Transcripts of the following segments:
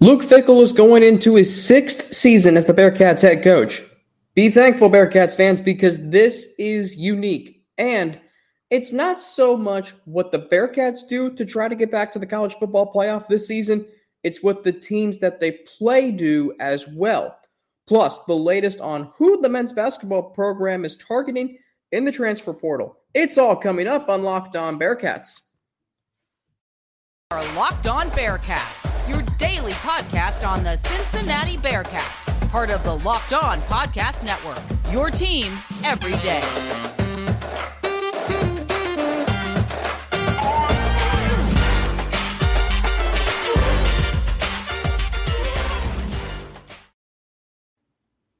Luke Fickell is going into his sixth season as the Bearcats head coach. Be thankful, Bearcats fans, because this is unique. And it's not so much what the Bearcats do to try to get back to the college football playoff this season, it's what the teams that they play do as well. Plus, the latest on who the men's basketball program is targeting in the transfer portal. It's all coming up on Locked On Bearcats. Our Locked On Bearcats, daily podcast on the Cincinnati Bearcats, part of the Locked On Podcast Network. Your team every day.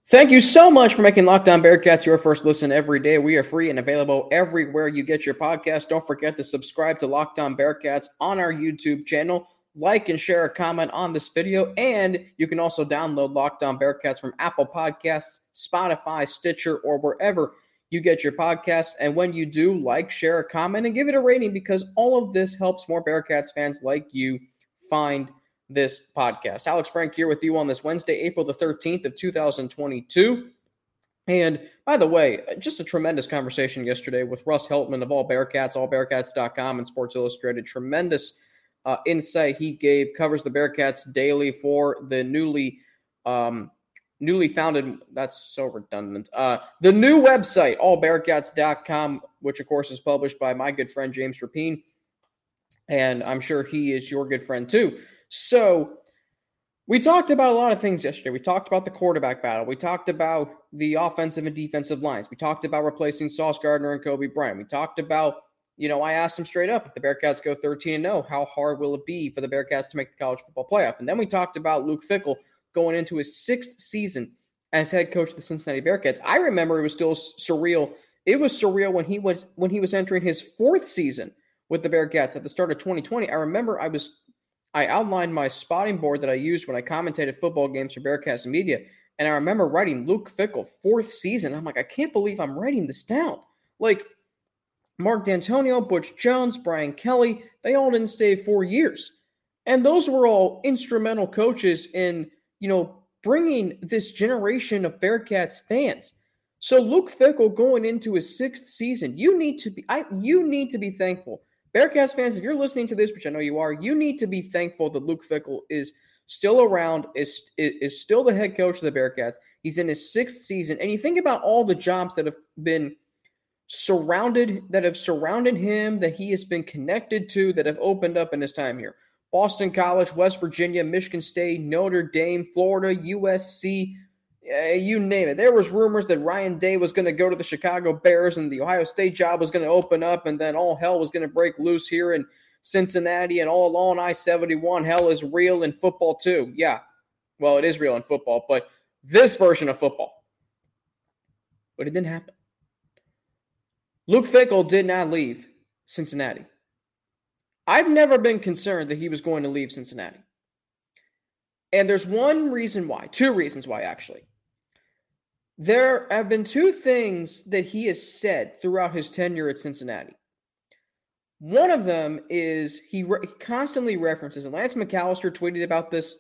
Thank you so much for making Locked On Bearcats your first listen every day. We are free and available everywhere you get your podcast. Don't forget to subscribe to Locked On Bearcats on our YouTube channel. Like and share a comment on this video. And you can also download Locked On Bearcats from Apple Podcasts, Spotify, Stitcher, or wherever you get your podcasts. And when you do, like, share a comment, and give it a rating because all of this helps more Bearcats fans like you find this podcast. Alex Frank here with you on this Wednesday, April the 13th of 2022. And by the way, just a tremendous conversation yesterday with Russ Heltman of All Bearcats, allbearcats.com, and Sports Illustrated. Tremendous uh, insight he gave, covers the Bearcats daily for the newly um, newly founded, that's so redundant, uh, the new website, allbearcats.com, which of course is published by my good friend James Rapien. And I'm sure he is your good friend too. So we talked about a lot of things yesterday. We talked about the quarterback battle. We talked about the offensive and defensive lines. We talked about replacing Sauce Gardner and Coby Bryant. We talked about, you know, I asked him straight up if the Bearcats go 13 and 0, how hard will it be for the Bearcats to make the college football playoff? And then we talked about Luke Fickell going into his sixth season as head coach of the Cincinnati Bearcats. I remember it was still surreal. It was surreal when he was when he was entering his fourth season with the Bearcats at the start of 2020. I remember I was I outlined my spotting board that I used when I commentated football games for Bearcast Media. And I remember writing Luke Fickell fourth season. I'm like, I can't believe I'm writing this down. Like Mark Dantonio, Butch Jones, Brian Kelly, they all didn't stay four years. And those were all instrumental coaches in, you know, bringing this generation of Bearcats fans. So Luke Fickell going into his sixth season, you need to be I you need to be thankful Bearcats fans, if you're listening to this, which I know you are, you need to be thankful that Luke Fickell is still around, is, is still the head coach of the Bearcats. He's in his sixth season. And you think about all the jobs that have been surrounded, that have surrounded him, that he has been connected to, that have opened up in his time here. Boston College, West Virginia, Michigan State, Notre Dame, Florida, USC, uh, you name it. There was rumors that Ryan Day was going to go to the Chicago Bears and the Ohio State job was going to open up, and then all hell was going to break loose here in Cincinnati and all along I seventy one. Hell is real in football too. Yeah, well, it is real in football, but this version of football. But it didn't happen. Luke Fickell did not leave Cincinnati. I've never been concerned that he was going to leave Cincinnati. And there's one reason why, two reasons why, actually. There have been two things that he has said throughout his tenure at Cincinnati. One of them is he, re- he constantly references, and Lance McAllister tweeted about this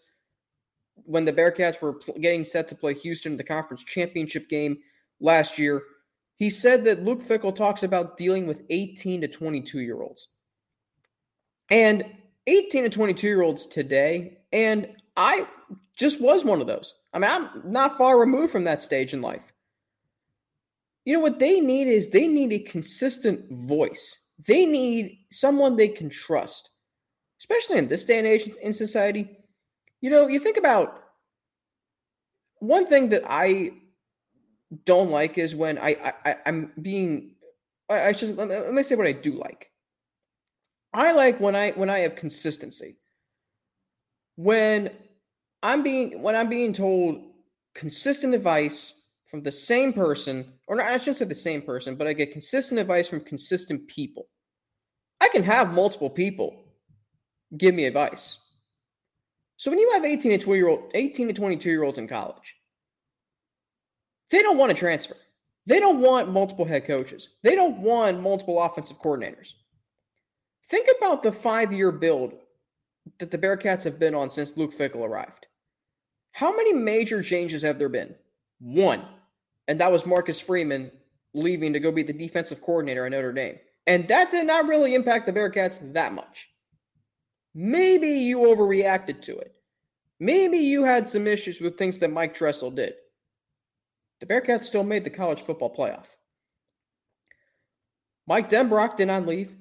when the Bearcats were pl- getting set to play Houston in the conference championship game last year. He said that Luke Fickell talks about dealing with 18 to 22 year olds. And 18 to 22 year olds today, and I just was one of those. I mean, I'm not far removed from that stage in life. You know what they need is they need a consistent voice. They need someone they can trust, especially in this day and age in society. You know, you think about one thing that I don't like is when I, I I'm being I, I should let me, let me say what I do like. I like when I when I have consistency. When I'm being when I'm being told consistent advice from the same person, or not, I shouldn't say the same person, but I get consistent advice from consistent people. I can have multiple people give me advice. So when you have 18 to 20 year old, 18 to 22 year olds in college, they don't want to transfer. They don't want multiple head coaches. They don't want multiple offensive coordinators. Think about the five year build that the Bearcats have been on since Luke Fickell arrived. How many major changes have there been? One. And that was Marcus Freeman leaving to go be the defensive coordinator at Notre Dame. And that did not really impact the Bearcats that much. Maybe you overreacted to it. Maybe you had some issues with things that Mike Tressel did. The Bearcats still made the college football playoff. Mike Denbrock did not leave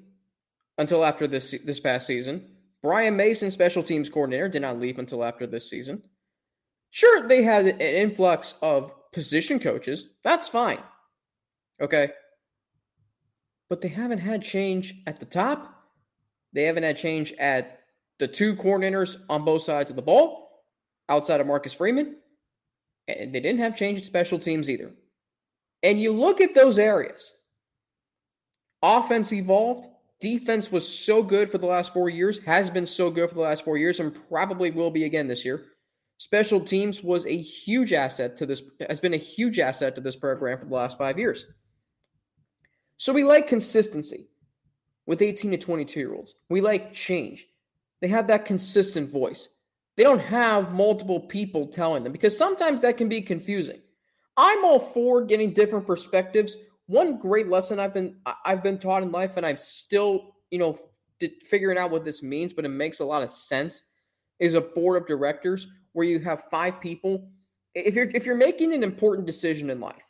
until after this this past season. Brian Mason, special teams coordinator, did not leave until after this season. Sure, they had an influx of position coaches. That's fine. Okay. But they haven't had change at the top. They haven't had change at the two coordinators on both sides of the ball outside of Marcus Freeman. They didn't have change in special teams either. And you look at those areas. Offense evolved. Defense was so good for the last four years, has been so good for the last four years, and probably will be again this year. Special teams was a huge asset to this, has been a huge asset to this program for the last five years. So we like consistency with 18 to 22 year olds. We like change. They have that consistent voice. They don't have multiple people telling them because sometimes that can be confusing. I'm all for getting different perspectives. One great lesson I've been I've been taught in life, and I'm still you know figuring out what this means, but it makes a lot of sense. Is a board of directors where you have five people. If you're if you're making an important decision in life,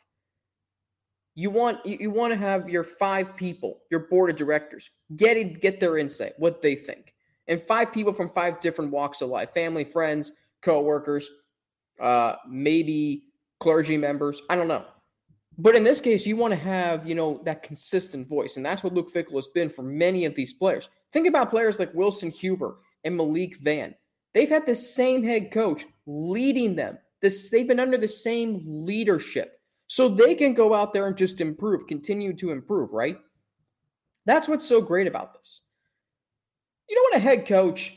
you want you, want to have your five people, your board of directors, get it, get their insight, what they think and five people from five different walks of life family, friends, co-workers, uh, maybe clergy members. I don't know. But in this case, you want to have, you know, that consistent voice. And that's what Luke Fickell has been for many of these players. Think about players like Wilson Huber and Malik Vann. They've had the same head coach leading them. This, they've been under the same leadership. So they can go out there and just improve, continue to improve, right? That's what's so great about this. You know when a head coach,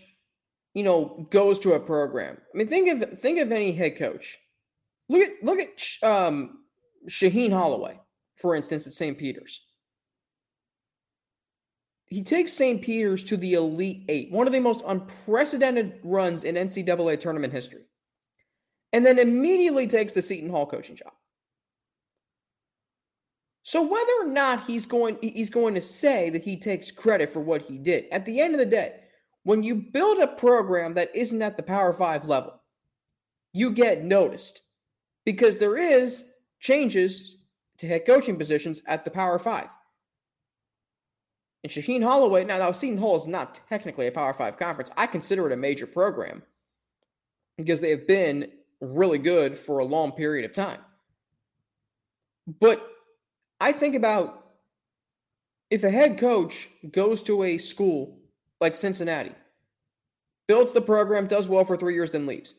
you know, goes to a program. I mean, think of think of any head coach. Look at look at um, Shaheen Holloway, for instance, at St. Peter's. He takes St. Peter's to the Elite Eight, one of the most unprecedented runs in NCAA tournament history, and then immediately takes the Seton Hall coaching job. So whether or not he's going he's going to say that he takes credit for what he did, at the end of the day, when you build a program that isn't at the Power 5 level, you get noticed because there is changes to head coaching positions at the Power 5. And Shaheen Holloway, now, now Seton Hall is not technically a Power 5 conference. I consider it a major program because they have been really good for a long period of time. But I think about if a head coach goes to a school like Cincinnati, builds the program, does well for three years, then leaves.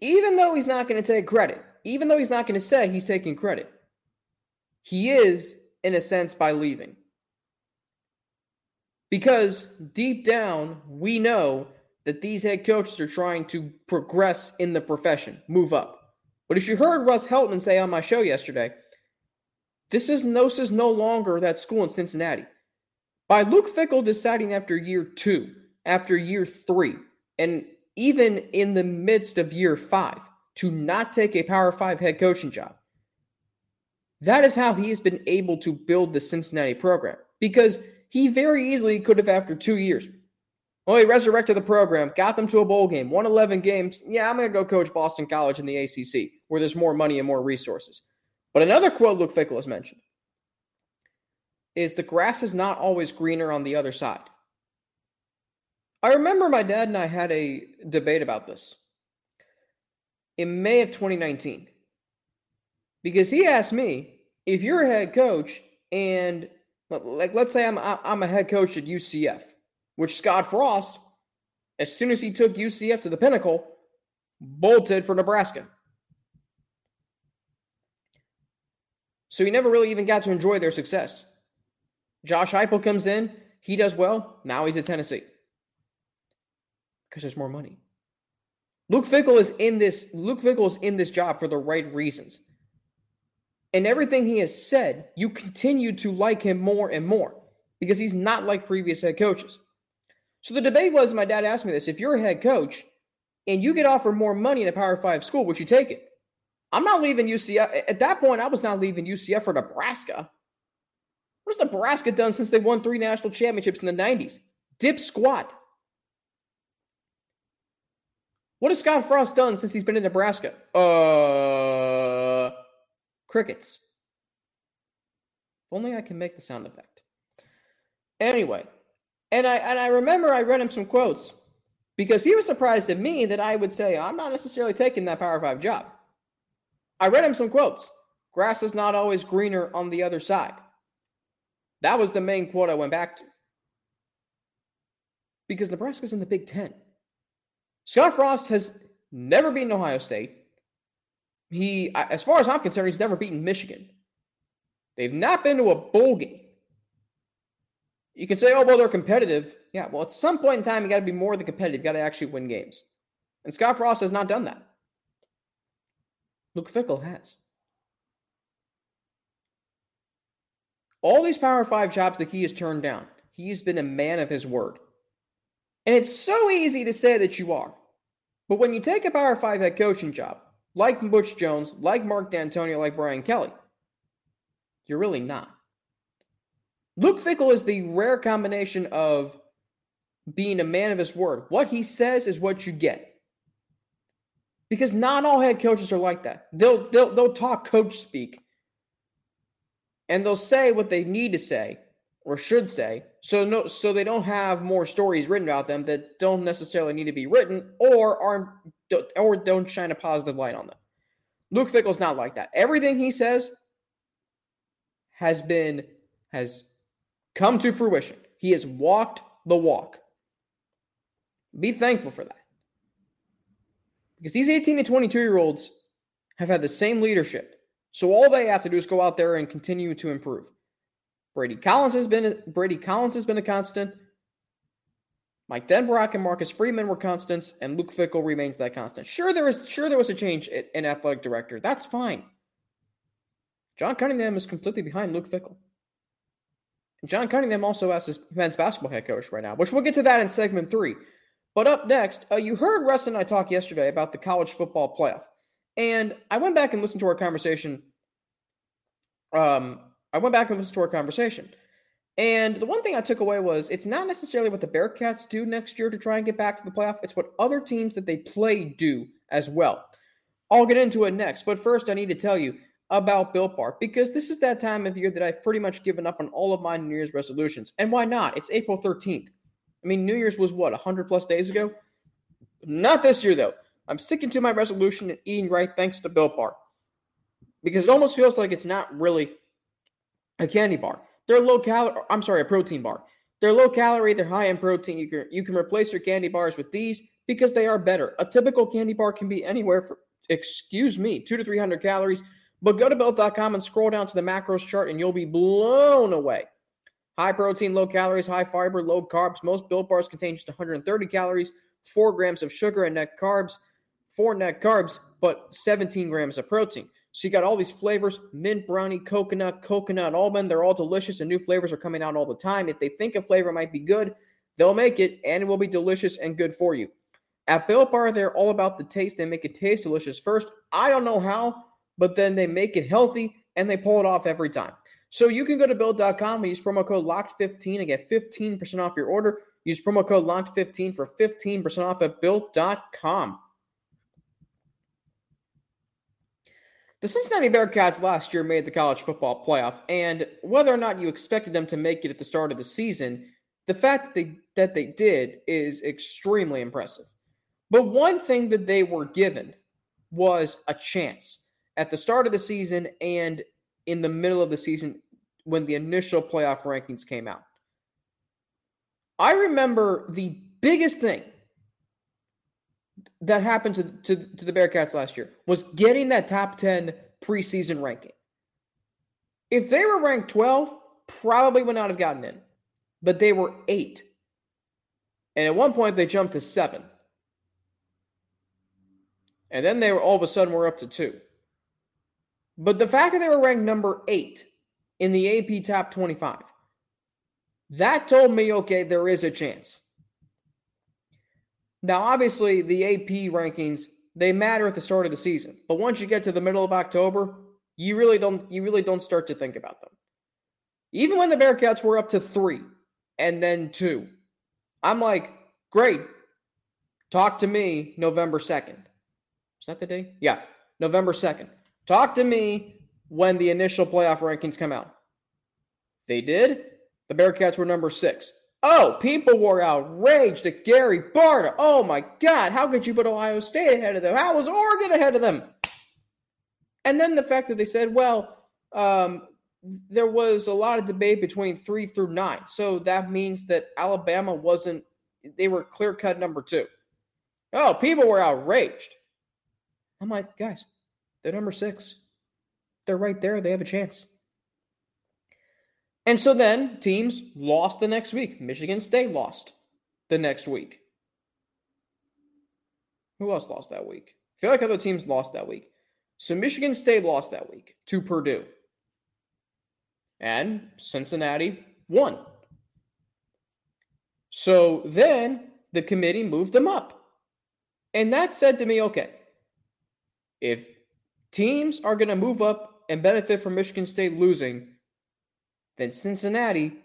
Even though he's not going to take credit, even though he's not going to say he's taking credit, he is, in a sense, by leaving. Because deep down, we know that these head coaches are trying to progress in the profession, move up. But as you heard Russ Heltman say on my show yesterday, this is no, this is no longer that school in Cincinnati. By Luke Fickell deciding after year two, after year three, and even in the midst of year five to not take a Power Five head coaching job, that is how he has been able to build the Cincinnati program because he very easily could have, after two years, well, he resurrected the program, got them to a bowl game, won 11 games. Yeah, I'm going to go coach Boston College in the ACC where there's more money and more resources. But another quote Luke Fickell has mentioned is the grass is not always greener on the other side. I remember my dad and I had a debate about this in May of 2019 because he asked me if you're a head coach and like let's say I'm I'm a head coach at UCF, which Scott Frost, as soon as he took UCF to the pinnacle, bolted for Nebraska. So he never really even got to enjoy their success. Josh Heupel comes in, he does well. Now he's at Tennessee because there's more money. Luke Fickell is in this. Luke Fickell is in this job for the right reasons, and everything he has said, you continue to like him more and more because he's not like previous head coaches. So the debate was my dad asked me this if you're a head coach and you get offered more money in a Power Five school, would you take it? I'm not leaving UCF. At that point, I was not leaving UCF for Nebraska. What has Nebraska done since they won three national championships in the 90s? Dip squat. What has Scott Frost done since he's been in Nebraska? Uh, crickets. If only I can make the sound effect. Anyway, and I and I remember I read him some quotes because he was surprised at me that I would say I'm not necessarily taking that Power Five job. I read him some quotes. Grass is not always greener on the other side. That was the main quote I went back to. Because Nebraska's in the Big Ten. Scott Frost has never beaten Ohio State. He, as far as I'm concerned, he's never beaten Michigan. They've not been to a bowl game. You can say, oh, well, they're competitive. Yeah, well, at some point in time, you got to be more than competitive. You got to actually win games. And Scott Frost has not done that. Luke Fickell has. All these Power Five jobs that he has turned down, he's been a man of his word. And it's so easy to say that you are. But when you take a Power Five head coaching job, like Butch Jones, like Mark Dantonio, like Brian Kelly, you're really not. Luke Fickell is the rare combination of being a man of his word. What he says is what you get. Because not all head coaches are like that. They'll they'll they'll talk coach speak. And they'll say what they need to say or should say so no so they don't have more stories written about them that don't necessarily need to be written or aren't or don't shine a positive light on them. Luke Fickell's not like that. Everything he says has been has come to fruition. He has walked the walk. Be thankful for that. Because these 18 to 22 year olds have had the same leadership. So all they have to do is go out there and continue to improve. Brady Collins has been Brady Collins has been a constant. Mike Denbrock and Marcus Freeman were constants, and Luke Fickell remains that constant. Sure, there was sure there was a change in athletic director. That's fine. John Cunningham is completely behind Luke Fickell. And John Cunningham also has his men's basketball head coach right now, which we'll get to that in segment three. But up next, uh, you heard Russ and I talk yesterday about the college football playoff. And I went back and listened to our conversation. Um, I went back and listened to our conversation. And the one thing I took away was it's not necessarily what the Bearcats do next year to try and get back to the playoff, it's what other teams that they play do as well. I'll get into it next, but first I need to tell you about Built Bar because this is that time of year that I've pretty much given up on all of my New Year's resolutions. And why not? It's April 13th. I mean, New Year's was what, 100 plus days ago? Not this year, though. I'm sticking to my resolution and eating right thanks to Built Bar because it almost feels like it's not really a candy bar. They're low calorie. I'm sorry, a protein bar. They're low calorie. They're high in protein. You can you can replace your candy bars with these because they are better. A typical candy bar can be anywhere for excuse me, two to three hundred calories. But go to built.com and scroll down to the macros chart, and you'll be blown away. High protein, low calories, high fiber, low carbs. Most built bars contain just 130 calories, four grams of sugar and net carbs, four net carbs, but 17 grams of protein. So you got all these flavors mint, brownie, coconut, coconut, almond. They're all delicious, and new flavors are coming out all the time. If they think a flavor might be good, they'll make it, and it will be delicious and good for you. At Built Bar, they're all about the taste. They make it taste delicious first. I don't know how, but then they make it healthy and they pull it off every time. So you can go to build.com and use promo code LOCKED15 and get 15% off your order. Use promo code LOCKED15 for 15% off at built.com. The Cincinnati Bearcats last year made the college football playoff, and whether or not you expected them to make it at the start of the season, the fact that they that they did is extremely impressive. But one thing that they were given was a chance at the start of the season and in the middle of the season when the initial playoff rankings came out. I remember the biggest thing that happened to, to, to the Bearcats last year was getting that top 10 preseason ranking. If they were ranked 12, probably would not have gotten in, but they were eight. And at one point, they jumped to seven. And then they were all of a sudden were up to two. But the fact that they were ranked number eight in the AP top 25, that told me, okay, there is a chance. Now, obviously, the AP rankings they matter at the start of the season, but once you get to the middle of October, you really don't you really don't start to think about them. Even when the Bearcats were up to three and then two, I'm like, great. Talk to me November 2nd. Is that the day? Yeah, November 2nd. Talk to me when the initial playoff rankings come out. They did. The Bearcats were number six. Oh, people were outraged at Gary Barta. Oh my God, how could you put Ohio State ahead of them? How was Oregon ahead of them? And then the fact that they said, well, um, there was a lot of debate between three through nine. So that means that Alabama wasn't, they were clear cut number two. Oh, people were outraged. I'm like, guys, they're number six. They're right there. They have a chance. And so then teams lost the next week. Michigan State lost the next week. Who else lost that week? I feel like other teams lost that week. So Michigan State lost that week to Purdue. And Cincinnati won. So then the committee moved them up. And that said to me, okay, if teams are going to move up and benefit from Michigan State losing, then Cincinnati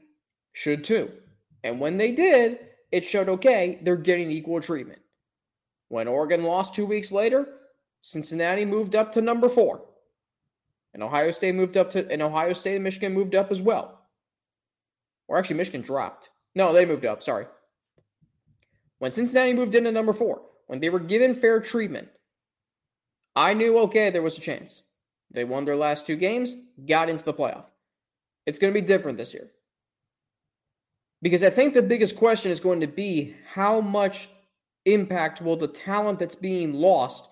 should too. And when they did, it showed okay, they're getting equal treatment. When Oregon lost two weeks later, Cincinnati moved up to number four. And Ohio State moved up to, and Ohio State and Michigan moved up as well. Or actually, Michigan dropped. No, they moved up. Sorry. When Cincinnati moved into number four, when they were given fair treatment, I knew, okay, there was a chance. They won their last two games, got into the playoff. It's going to be different this year. Because I think the biggest question is going to be how much impact will the talent that's being lost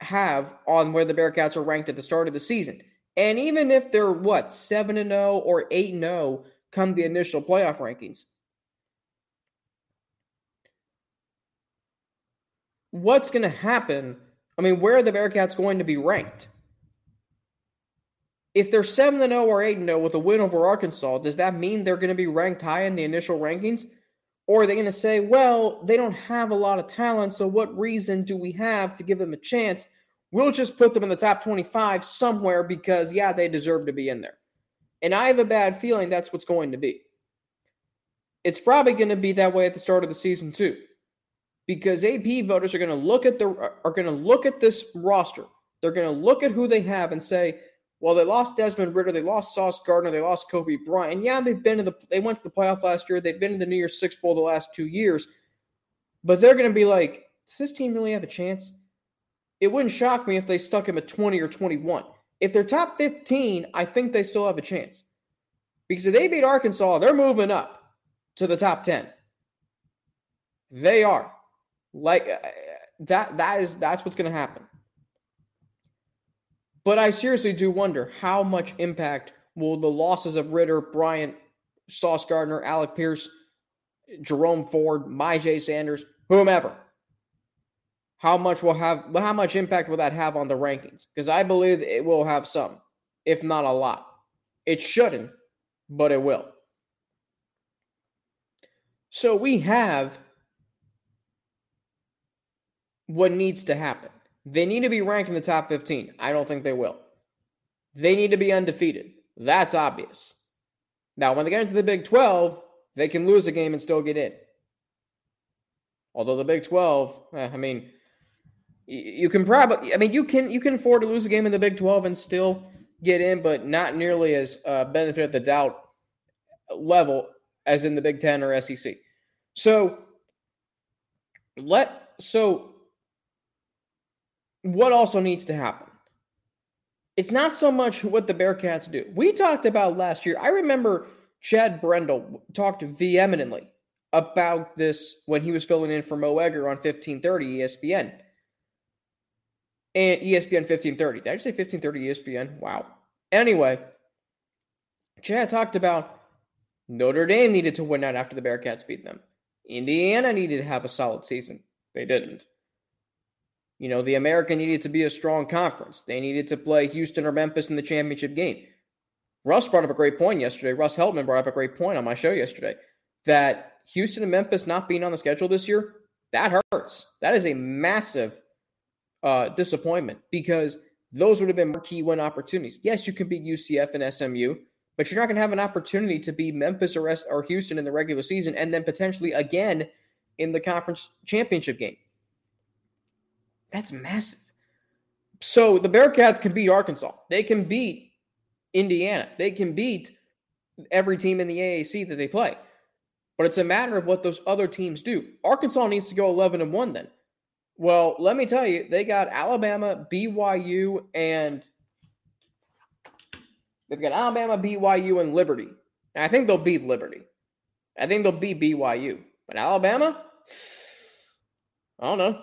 have on where the Bearcats are ranked at the start of the season? And even if they're what, 7 and 0 or 8 and 0 come the initial playoff rankings, what's going to happen? I mean, where are the Bearcats going to be ranked? If they're 7 0 or 8 0 with a win over Arkansas, does that mean they're going to be ranked high in the initial rankings? Or are they going to say, well, they don't have a lot of talent, so what reason do we have to give them a chance? We'll just put them in the top 25 somewhere because, yeah, they deserve to be in there. And I have a bad feeling that's what's going to be. It's probably going to be that way at the start of the season, too. Because AP voters are going to look at the are going to look at this roster. They're going to look at who they have and say, well, they lost Desmond Ridder, they lost Sauce Gardner, they lost Coby Bryant. Yeah, they've been to the they went to the playoff last year. They've been to the New Year's Six Bowl the last two years. But they're going to be like, does this team really have a chance? It wouldn't shock me if they stuck him at 20 or 21. If they're top 15, I think they still have a chance. Because if they beat Arkansas, they're moving up to the top 10. They are. Like uh, that that is that's what's going to happen. But I seriously do wonder how much impact will the losses of Ridder, Bryant, Sauce Gardner, Alec Pierce, Jerome Ford, Myjai Sanders, whomever. How much will have how much impact will that have on the rankings? Because I believe it will have some, if not a lot. It shouldn't, but it will. So we have what needs to happen. They need to be ranked in the top 15. I don't think they will. They need to be undefeated. That's obvious. Now, when they get into the Big 12, they can lose a game and still get in. Although the Big 12, eh, I mean, you can probably, I mean, you can you can afford to lose a game in the Big 12 and still get in, but not nearly as uh, benefit of the doubt level as in the Big 10 or SEC. So let so what also needs to happen? It's not so much what the Bearcats do. We talked about last year. I remember Chad Brendel talked vehemently about this when he was filling in for Mo Egger on 1530 ESPN. And ESPN 1530. Did I just say 1530 ESPN? Wow. Anyway, Chad talked about Notre Dame needed to win out after the Bearcats beat them. Indiana needed to have a solid season. They didn't. You know, the American needed to be a strong conference. They needed to play Houston or Memphis in the championship game. Russ brought up a great point yesterday. Russ Heltman brought up a great point on my show yesterday that Houston and Memphis not being on the schedule this year that hurts. That is a massive uh, disappointment because those would have been key win opportunities. Yes, you can beat UCF and SMU, but you're not going to have an opportunity to beat Memphis or, S- or Houston in the regular season and then potentially again in the conference championship game. That's massive. So the Bearcats can beat Arkansas. They can beat Indiana. They can beat every team in the AAC that they play. But it's a matter of what those other teams do. Arkansas needs to go 11 and 1 then. Well, let me tell you, they got Alabama, BYU, and they've got Alabama, BYU, and Liberty. And I think they'll beat Liberty. I think they'll beat BYU. But Alabama, I don't know.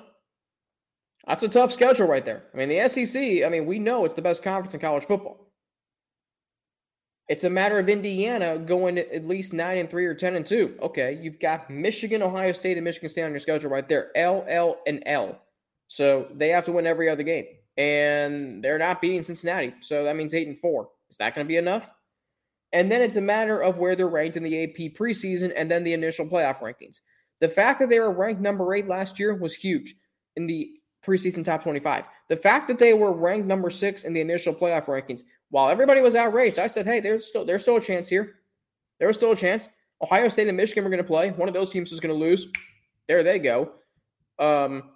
That's a tough schedule right there. I mean, the SEC, I mean, we know it's the best conference in college football. It's a matter of Indiana going at least 9 and 3 or 10 and 2. Okay, you've got Michigan, Ohio State, and Michigan State on your schedule right there. L, L, and L. So they have to win every other game. And they're not beating Cincinnati. So that means 8 and 4. Is that going to be enough? And then it's a matter of where they're ranked in the AP preseason and then the initial playoff rankings. The fact that they were ranked number eight last year was huge in the preseason top 25. The fact that they were ranked number six in the initial playoff rankings, while everybody was outraged, I said, hey, there's still there's still a chance here. There was still a chance. Ohio State and Michigan were going to play. One of those teams was going to lose. There they go. Um,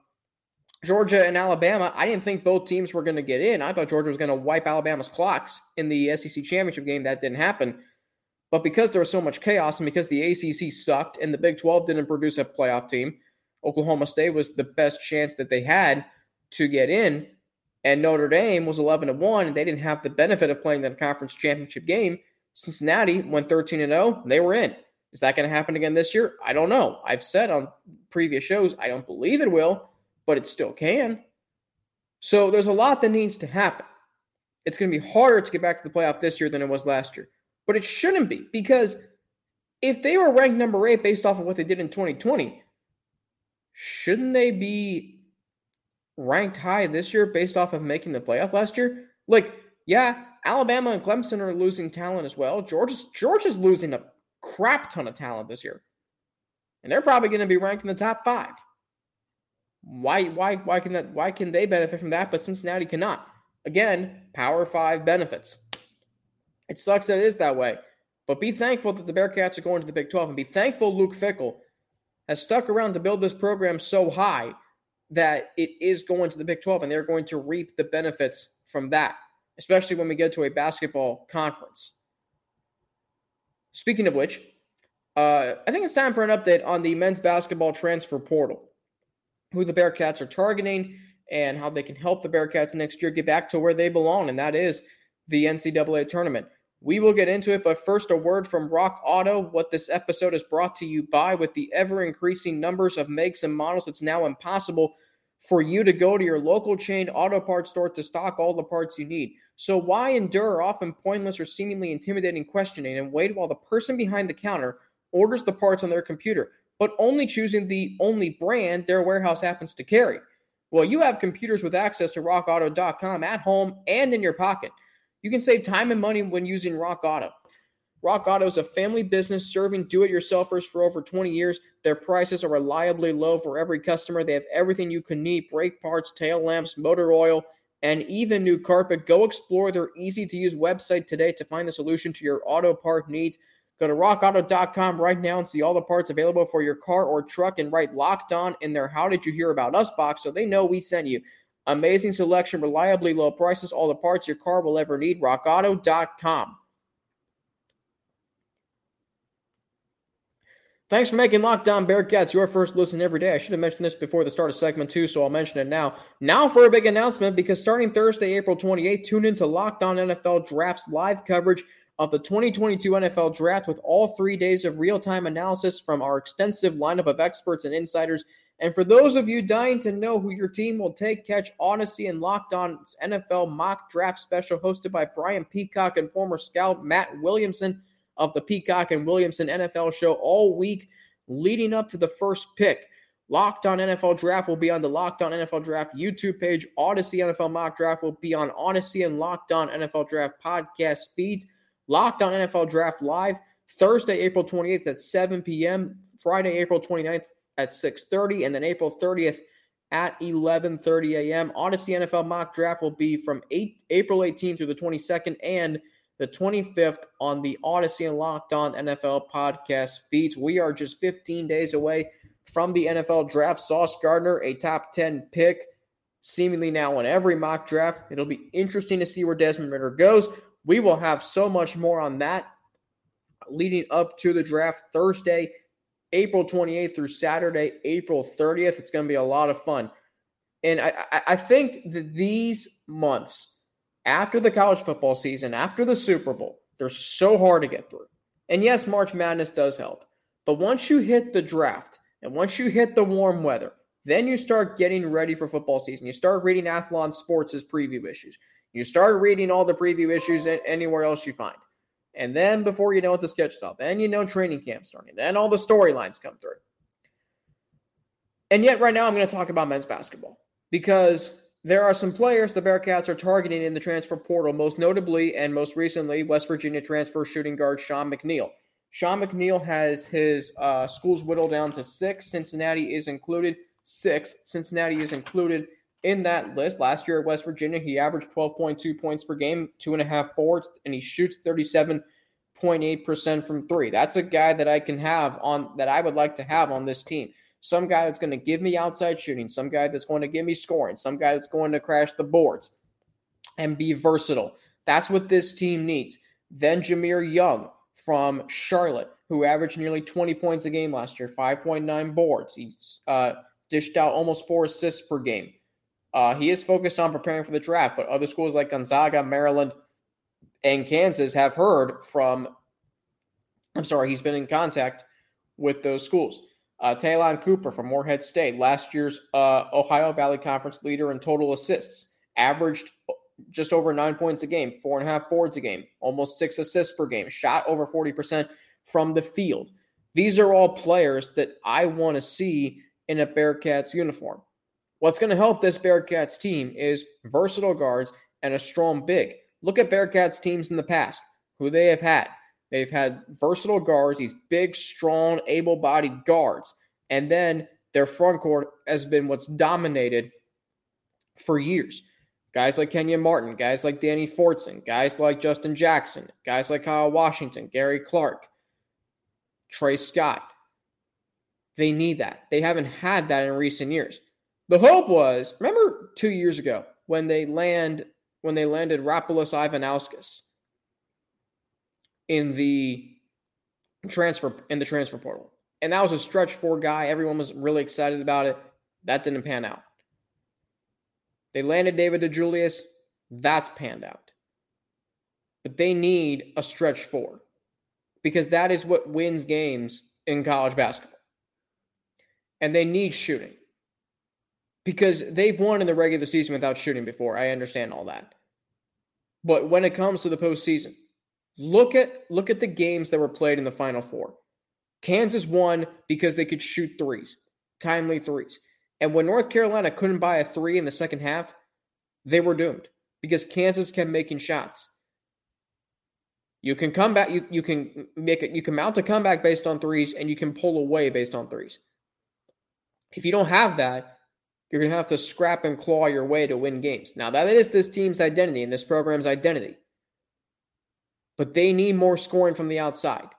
Georgia and Alabama, I didn't think both teams were going to get in. I thought Georgia was going to wipe Alabama's clocks in the SEC championship game. That didn't happen. But because there was so much chaos and because the ACC sucked and the Big 12 didn't produce a playoff team, Oklahoma State was the best chance that they had to get in. And Notre Dame was 11 to 1, and they didn't have the benefit of playing that conference championship game. Cincinnati went 13 to 0, they were in. Is that going to happen again this year? I don't know. I've said on previous shows, I don't believe it will, but it still can. So there's a lot that needs to happen. It's going to be harder to get back to the playoff this year than it was last year. But it shouldn't be because if they were ranked number eight based off of what they did in 2020, shouldn't they be ranked high this year based off of making the playoff last year? Like, yeah, Alabama and Clemson are losing talent as well. Georgia's Georgia's losing a crap ton of talent this year. And they're probably going to be ranked in the top five. Why why why can that why can they benefit from that, but Cincinnati cannot? Again, power five benefits. It sucks that it is that way. But be thankful that the Bearcats are going to the Big 12 and be thankful Luke Fickell has stuck around to build this program so high that it is going to the Big 12 and they're going to reap the benefits from that, especially when we get to a basketball conference. Speaking of which, uh, I think it's time for an update on the men's basketball transfer portal, who the Bearcats are targeting, and how they can help the Bearcats next year get back to where they belong, and that is the NCAA tournament. We will get into it, but first, a word from Rock Auto. What this episode is brought to you by with the ever increasing numbers of makes and models, it's now impossible for you to go to your local chain auto parts store to stock all the parts you need. So, why endure often pointless or seemingly intimidating questioning and wait while the person behind the counter orders the parts on their computer, but only choosing the only brand their warehouse happens to carry? Well, you have computers with access to rockauto.com at home and in your pocket. You can save time and money when using Rock Auto. Rock Auto is a family business serving do it yourselfers for over 20 years. Their prices are reliably low for every customer. They have everything you can need brake parts, tail lamps, motor oil, and even new carpet. Go explore their easy to use website today to find the solution to your auto part needs. Go to rockauto.com right now and see all the parts available for your car or truck and write locked on in their How Did You Hear About Us box so they know we sent you. Amazing selection, reliably low prices, all the parts your car will ever need. RockAuto.com. Thanks for making Locked On Bearcats your first listen every day. I should have mentioned this before the start of segment two, so I'll mention it now. Now for a big announcement because starting Thursday, April 28th, tune into Locked On NFL Drafts live coverage of the 2022 NFL Draft with all three days of real time analysis from our extensive lineup of experts and insiders and for those of you dying to know who your team will take, catch Audacy and Locked On's NFL mock draft special hosted by Brian Peacock and former scout Matt Williamson of the Peacock and Williamson NFL show all week leading up to the first pick. Locked on NFL Draft will be on the Locked on NFL Draft YouTube page. Audacy NFL Mock Draft will be on Audacy and Locked on NFL Draft podcast feeds. Locked on NFL Draft live Thursday, April 28th at 7 p.m., Friday, April 29th at 6:30 and then April 30th at 11:30 a.m. Audacy NFL mock draft will be from 8 April 18th through the 22nd and the 25th on the Audacy and Locked On NFL podcast feeds. We are just 15 days away from the NFL draft. Sauce Gardner, a top 10 pick, seemingly now in every mock draft. It'll be interesting to see where Desmond Ridder goes. We will have so much more on that leading up to the draft Thursday, April 28th through Saturday, April 30th. It's going to be a lot of fun. And I, I think that these months, after the college football season, after the Super Bowl, they're so hard to get through. And yes, March Madness does help. But once you hit the draft and once you hit the warm weather, then you start getting ready for football season. You start reading Athlon Sports' preview issues. You start reading all the preview issues anywhere else you find. And then before you know it, the sketches off. Then you know training camp starting. Then all the storylines come through. And yet, right now, I'm going to talk about men's basketball because there are some players the Bearcats are targeting in the transfer portal, most notably and most recently, West Virginia transfer shooting guard Sean McNeil. Sean McNeil has his uh, schools whittled down to six. Cincinnati is included. Six. Cincinnati is included in that list. Last year at West Virginia, he averaged 12.2 points per game, two and a half boards, and he shoots 37.8% from three. That's a guy that I can have on that I would like to have on this team some guy that's going to give me outside shooting, some guy that's going to give me scoring, some guy that's going to crash the boards and be versatile. That's what this team needs. Then Jahmir Young from Charlotte, who averaged nearly 20 points a game last year, 5.9 boards. He's uh, dished out almost four assists per game. Uh, he is focused on preparing for the draft, but other schools like Gonzaga, Maryland, and Kansas have heard from, I'm sorry, he's been in contact with those schools. Uh, Ta'Lon Cooper from Morehead State, last year's uh, Ohio Valley Conference leader in total assists, averaged just over nine points a game, four and a half boards a game, almost six assists per game, shot over 40% from the field. These are all players that I want to see in a Bearcats uniform. What's going to help this Bearcats team is versatile guards and a strong big. Look at Bearcats teams in the past, who they have had. They've had versatile guards, these big, strong, able bodied guards. And then their front court has been what's dominated for years. Guys like Kenyon Martin, guys like Danny Fortson, guys like Justin Jackson, guys like Kyle Washington, Gary Clark, Trey Scott. They need that. They haven't had that in recent years. The hope was, remember two years ago when they land when they landed Rapolas Ivanauskas in the transfer in the transfer portal. And that was a stretch four guy. Everyone was really excited about it. That didn't pan out. They landed David DeJulius. That's panned out. But they need a stretch four because that is what wins games in college basketball. And they need shooting because they've won in the regular season without shooting before. I understand all that. But when it comes to the postseason, Look at look at the games that were played in the Final Four. Kansas won because they could shoot threes, timely threes. And when North Carolina couldn't buy a three in the second half, they were doomed because Kansas kept making shots. You can come back, you, you can make it, you can mount a comeback based on threes, and you can pull away based on threes. If you don't have that, you're gonna have to scrap and claw your way to win games. Now that is this team's identity and this program's identity but they need more scoring from the outside.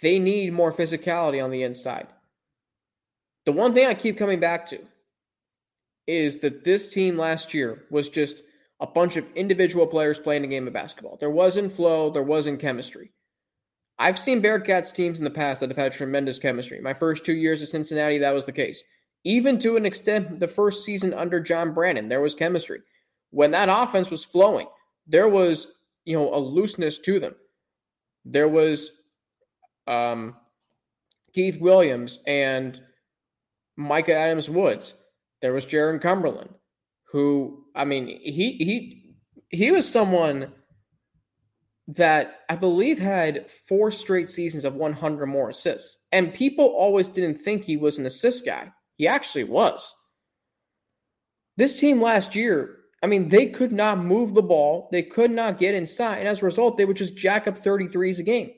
They need more physicality on the inside. The one thing I keep coming back to is that this team last year was just a bunch of individual players playing a game of basketball. There wasn't flow, there wasn't chemistry. I've seen Bearcats teams in the past that have had tremendous chemistry. My first two years at Cincinnati, that was the case. Even to an extent, the first season under John Brannen, there was chemistry. When that offense was flowing, there was you know a looseness to them. There was um, Keith Williams and Mika Adams Woods. There was Jarron Cumberland, who I mean he he he was someone that I believe had four straight seasons of 100 more assists. And people always didn't think he was an assist guy. He actually was. This team last year I mean, they could not move the ball. They could not get inside. And as a result, they would just jack up 33s a game.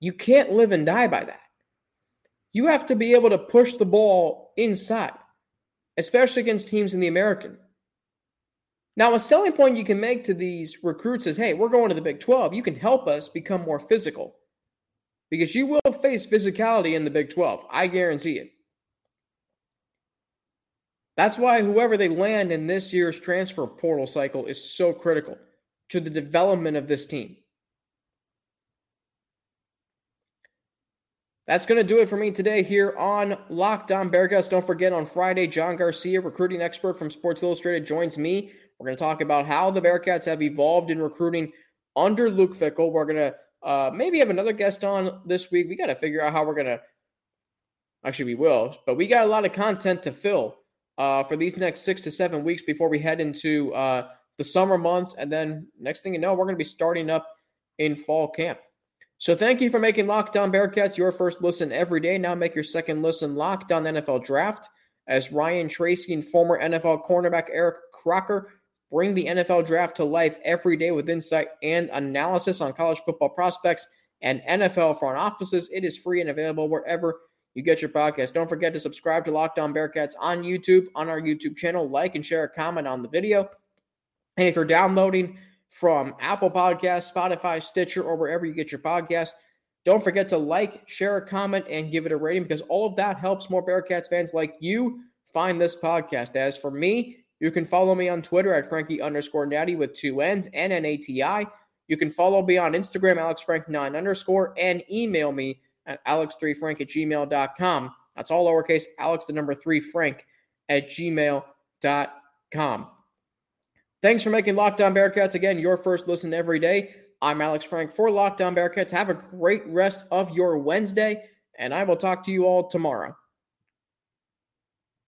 You can't live and die by that. you have to be able to push the ball inside, especially against teams in the American. Now, a selling point you can make to these recruits is hey, we're going to the Big 12. You can help us become more physical because you will face physicality in the Big 12. I guarantee it. That's why whoever they land in this year's transfer portal cycle is so critical to the development of this team. That's going to do it for me today here on Locked On Bearcats. Don't forget on Friday, John Garcia, recruiting expert from Sports Illustrated, joins me. We're going to talk about how the Bearcats have evolved in recruiting under Luke Fickell. We're going to uh, maybe have another guest on this week. We got to figure out how we're going to. Actually, we will, but we got a lot of content to fill uh, for these next six to seven weeks before we head into uh, the summer months. And then next thing you know, we're going to be starting up in fall camp. So thank you for making Locked On Bearcats your first listen every day. Now make your second listen Locked On NFL Draft as Ryan Tracy and former NFL cornerback Eric Crocker bring the NFL Draft to life every day with insight and analysis on college football prospects and NFL front offices. It is free and available wherever you get your podcast. Don't forget to subscribe to Locked On Bearcats on YouTube, on our YouTube channel. Like and share a comment on the video. And if you're downloading from Apple Podcasts, Spotify, Stitcher, or wherever you get your podcast. Don't forget to like, share a comment, and give it a rating because all of that helps more Bearcats fans like you find this podcast. As for me, you can follow me on Twitter at Frankie underscore Natty with two N's and an ATI. You can follow me on Instagram, AlexFrank9 underscore, and email me at alex3frank at gmail.com. That's all lowercase, Alex, the number three, Frank at gmail.com. Thanks for making Locked On Bearcats again your first listen every day. I'm Alex Frank for Locked On Bearcats. Have a great rest of your Wednesday, and I will talk to you all tomorrow.